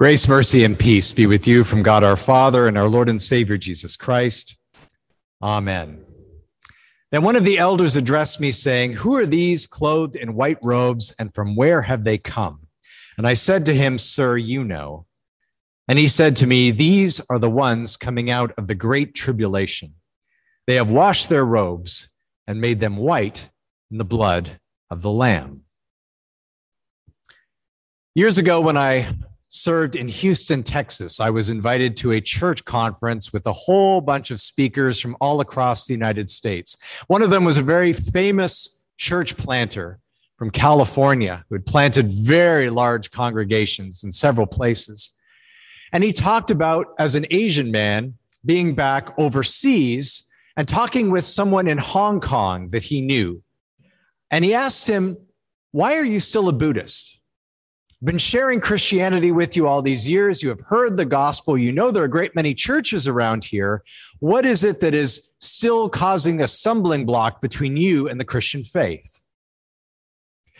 Grace, mercy, and peace be with you from God our Father and our Lord and Savior Jesus Christ. Amen. Then one of the elders addressed me, saying, Who are these clothed in white robes, and from where have they come? And I said to him, Sir, you know. And he said to me, These are the ones coming out of the great tribulation. They have washed their robes and made them white in the blood of the Lamb. Years ago, when I served in Houston, Texas. I was invited to a church conference with a whole bunch of speakers from all across the United States. One of them was a very famous church planter from California who had planted very large congregations in several places. And he talked about, as an Asian man, being back overseas and talking with someone in Hong Kong that he knew. And he asked him, Why are you still a Buddhist? Been sharing Christianity with you all these years. You have heard the gospel. You know there are a great many churches around here. What is it that is still causing a stumbling block between you and the Christian faith?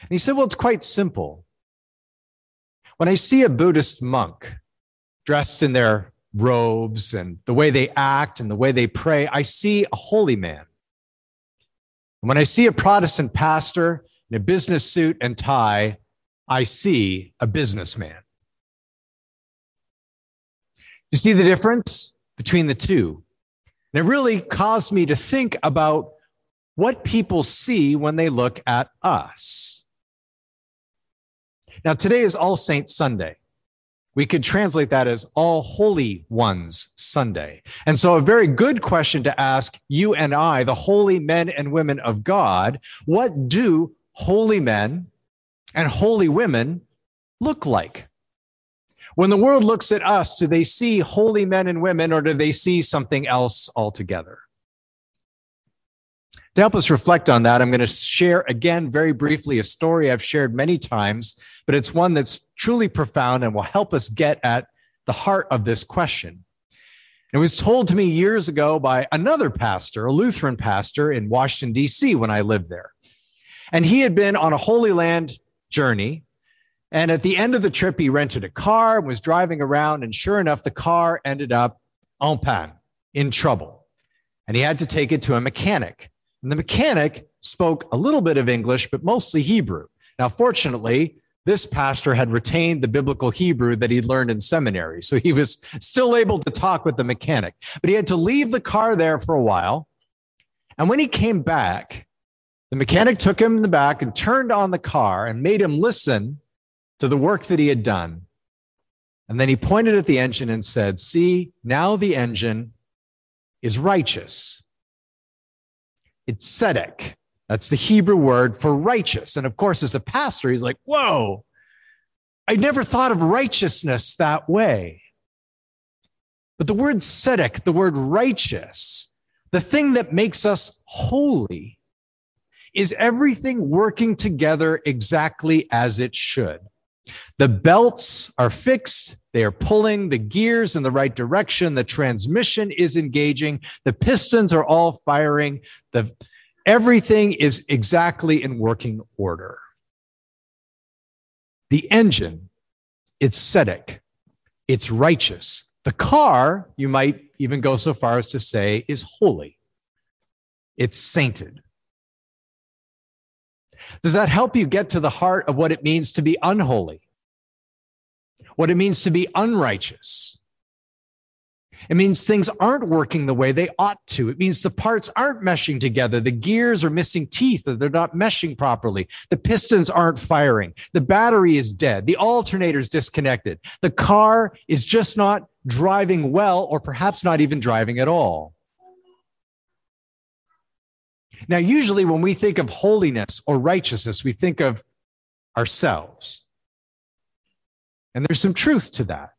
And he said, Well, it's quite simple. When I see a Buddhist monk dressed in their robes and the way they act and the way they pray, I see a holy man. And when I see a Protestant pastor in a business suit and tie, I see a businessman. You see the difference between the two? And it really caused me to think about what people see when they look at us. Now, today is All Saints Sunday. We could translate that as All Holy Ones Sunday. And so, a very good question to ask you and I, the holy men and women of God, what do holy men and holy women look like? When the world looks at us, do they see holy men and women or do they see something else altogether? To help us reflect on that, I'm going to share again very briefly a story I've shared many times, but it's one that's truly profound and will help us get at the heart of this question. It was told to me years ago by another pastor, a Lutheran pastor in Washington, D.C., when I lived there. And he had been on a Holy Land journey. And at the end of the trip, he rented a car and was driving around. And sure enough, the car ended up en panne, in trouble. And he had to take it to a mechanic. And the mechanic spoke a little bit of English, but mostly Hebrew. Now, fortunately, this pastor had retained the biblical Hebrew that he'd learned in seminary. So he was still able to talk with the mechanic, but he had to leave the car there for a while. And when he came back, the mechanic took him in the back and turned on the car and made him listen to the work that he had done. And then he pointed at the engine and said, See, now the engine is righteous. It's tzedek. That's the Hebrew word for righteous. And of course, as a pastor, he's like, Whoa, I never thought of righteousness that way. But the word tzedek, the word righteous, the thing that makes us holy, is everything working together exactly as it should? The belts are fixed. They are pulling the gears in the right direction. The transmission is engaging. The pistons are all firing. The, everything is exactly in working order. The engine, it's tzedek. It's righteous. The car, you might even go so far as to say, is holy. It's sainted. Does that help you get to the heart of what it means to be unholy? What it means to be unrighteous? It means things aren't working the way they ought to. It means the parts aren't meshing together. The gears are missing teeth or they're not meshing properly. The pistons aren't firing. The battery is dead. The alternator's disconnected. The car is just not driving well or perhaps not even driving at all. Now, usually when we think of holiness or righteousness, we think of ourselves. And there's some truth to that.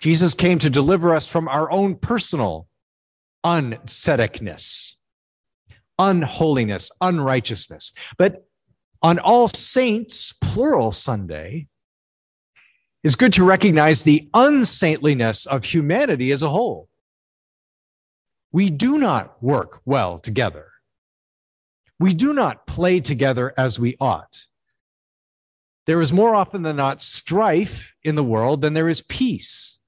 Jesus came to deliver us from our own personal unsedicness, unholiness, unrighteousness. But on All Saints, plural Sunday, it's good to recognize the unsaintliness of humanity as a whole we do not work well together. We do not play together as we ought. there is more often than not strife in the world than there is peace.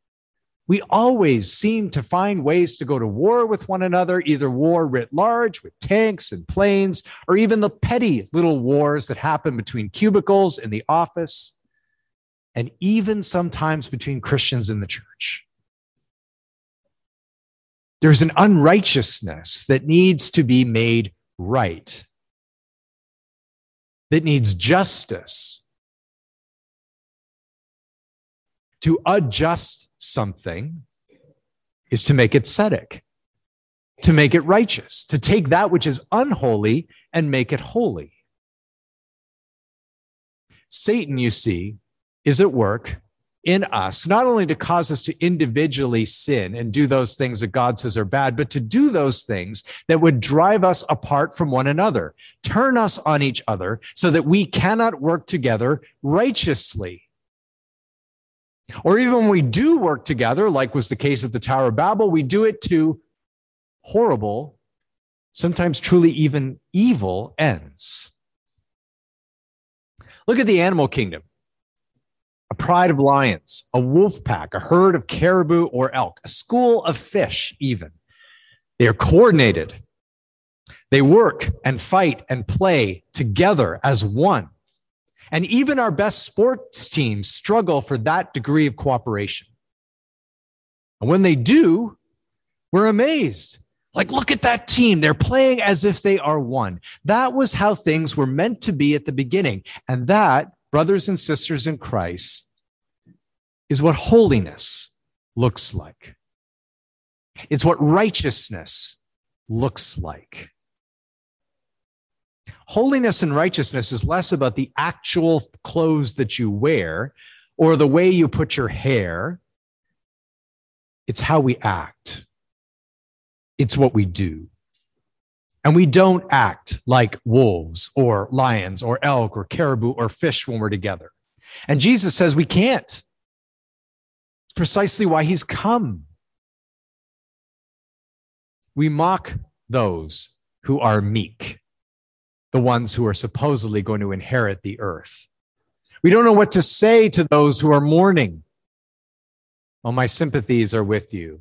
We always seem to find ways to go to war with one another, either war writ large with tanks and planes, or even the petty little wars that happen between cubicles in the office, and even sometimes between Christians in the church. There's an unrighteousness that needs to be made right, that needs justice. To adjust something is to make it tzedek, to make it righteous, to take that which is unholy and make it holy. Satan, you see, is at work in us, not only to cause us to individually sin and do those things that God says are bad, but to do those things that would drive us apart from one another, turn us on each other so that we cannot work together righteously. Or even when we do work together, like was the case at the Tower of Babel, we do it to horrible, sometimes truly even evil ends. Look at the animal kingdom a pride of lions, a wolf pack, a herd of caribou or elk, a school of fish, even. They are coordinated. They work and fight and play together as one. And even our best sports teams struggle for that degree of cooperation. And when they do, we're amazed. Like, look at that team. They're playing as if they are one. That was how things were meant to be at the beginning. And that brothers and sisters in Christ, is what holiness looks like. It's what righteousness looks like. Holiness and righteousness is less about the actual clothes that you wear or the way you put your hair. It's how we act. It's what we do. And we don't act like wolves or lions or elk or caribou or fish when we're together. And Jesus says we can't. It's precisely why he's come. We mock those who are meek, the ones who are supposedly going to inherit the earth. We don't know what to say to those who are mourning. Well, my sympathies are with you.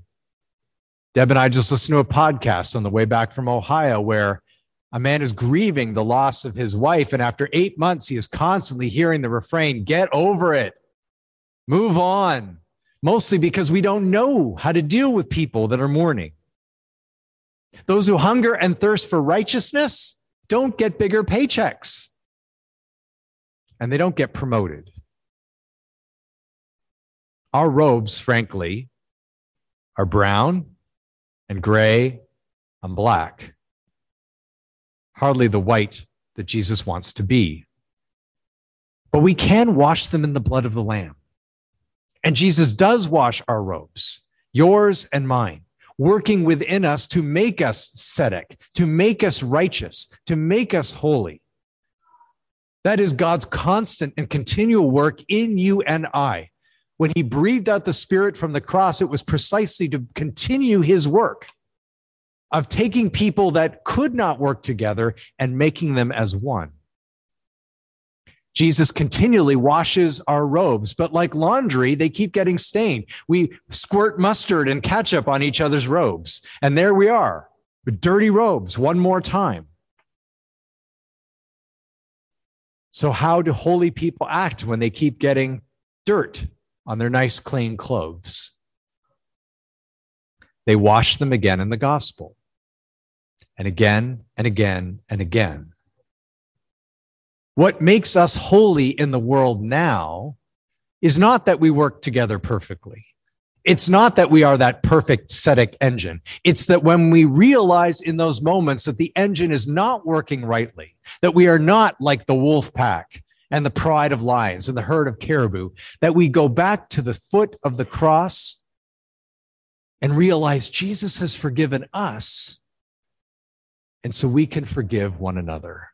Deb and I just listened to a podcast on the way back from Ohio where a man is grieving the loss of his wife. And after eight months, he is constantly hearing the refrain, get over it, move on, mostly because we don't know how to deal with people that are mourning. Those who hunger and thirst for righteousness don't get bigger paychecks and they don't get promoted. Our robes, frankly, are brown and gray and black. Hardly the white that Jesus wants to be. But we can wash them in the blood of the Lamb. And Jesus does wash our robes, yours and mine, working within us to make us tzedek, to make us righteous, to make us holy. That is God's constant and continual work in you and I when he breathed out the Spirit from the cross, it was precisely to continue his work of taking people that could not work together and making them as one. Jesus continually washes our robes, but like laundry, they keep getting stained. We squirt mustard and ketchup on each other's robes, and there we are with dirty robes one more time. So, how do holy people act when they keep getting dirt on their nice, clean clothes. They wash them again in the gospel, and again and again and again. What makes us holy in the world now is not that we work together perfectly. It's not that we are that perfect tzedek engine. It's that when we realize in those moments that the engine is not working rightly, that we are not like the wolf pack, and the pride of lions and the herd of caribou, that we go back to the foot of the cross and realize Jesus has forgiven us. And so we can forgive one another.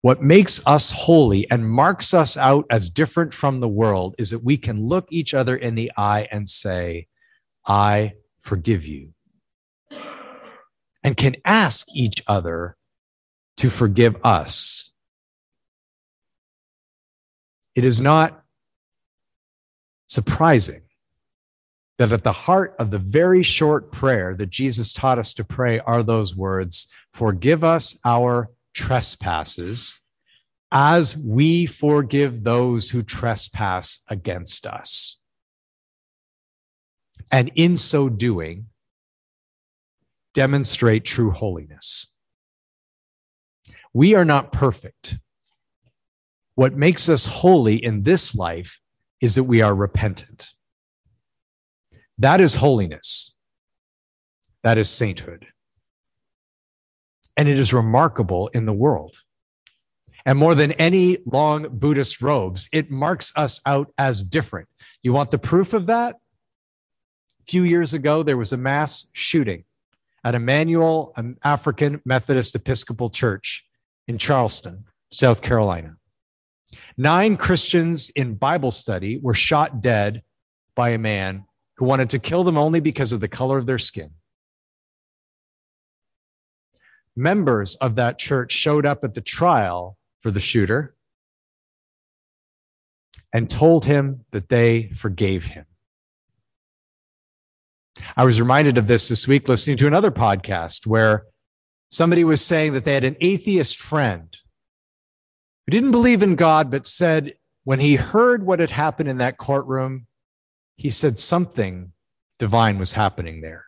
What makes us holy and marks us out as different from the world is that we can look each other in the eye and say, I forgive you. And can ask each other to forgive us it is not surprising that at the heart of the very short prayer that Jesus taught us to pray are those words Forgive us our trespasses as we forgive those who trespass against us. And in so doing, demonstrate true holiness. We are not perfect. What makes us holy in this life is that we are repentant. That is holiness. That is sainthood. And it is remarkable in the world. And more than any long Buddhist robes, it marks us out as different. You want the proof of that? A few years ago, there was a mass shooting at Emanuel African Methodist Episcopal Church in Charleston, South Carolina. Nine Christians in Bible study were shot dead by a man who wanted to kill them only because of the color of their skin. Members of that church showed up at the trial for the shooter and told him that they forgave him. I was reminded of this this week listening to another podcast where somebody was saying that they had an atheist friend who didn't believe in God, but said when he heard what had happened in that courtroom, he said something divine was happening there.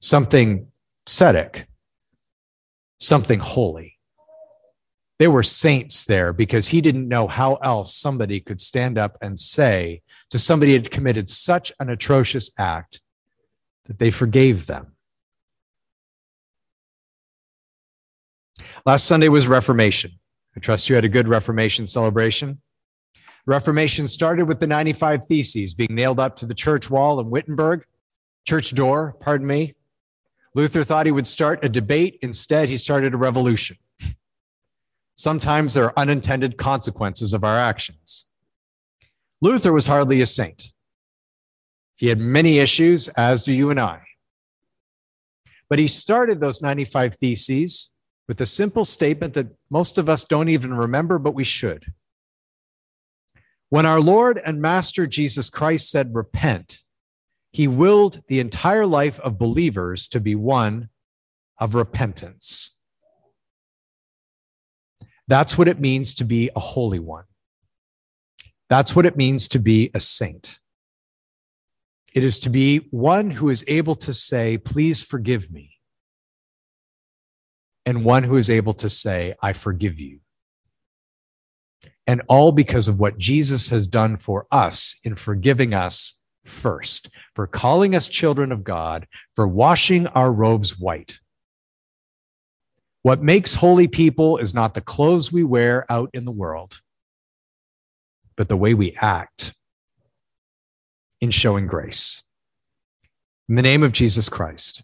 Something ascetic, something holy. There were saints there because he didn't know how else somebody could stand up and say to somebody who had committed such an atrocious act that they forgave them. Last Sunday was Reformation. I trust you had a good Reformation celebration. Reformation started with the 95 Theses being nailed up to the church wall in Wittenberg, church door, pardon me. Luther thought he would start a debate. Instead, he started a revolution. Sometimes there are unintended consequences of our actions. Luther was hardly a saint. He had many issues, as do you and I. But he started those 95 Theses with a simple statement that most of us don't even remember, but we should. When our Lord and Master Jesus Christ said, Repent, he willed the entire life of believers to be one of repentance. That's what it means to be a holy one. That's what it means to be a saint. It is to be one who is able to say, Please forgive me, and one who is able to say, I forgive you. And all because of what Jesus has done for us in forgiving us first, for calling us children of God, for washing our robes white. What makes holy people is not the clothes we wear out in the world, but the way we act in showing grace. In the name of Jesus Christ.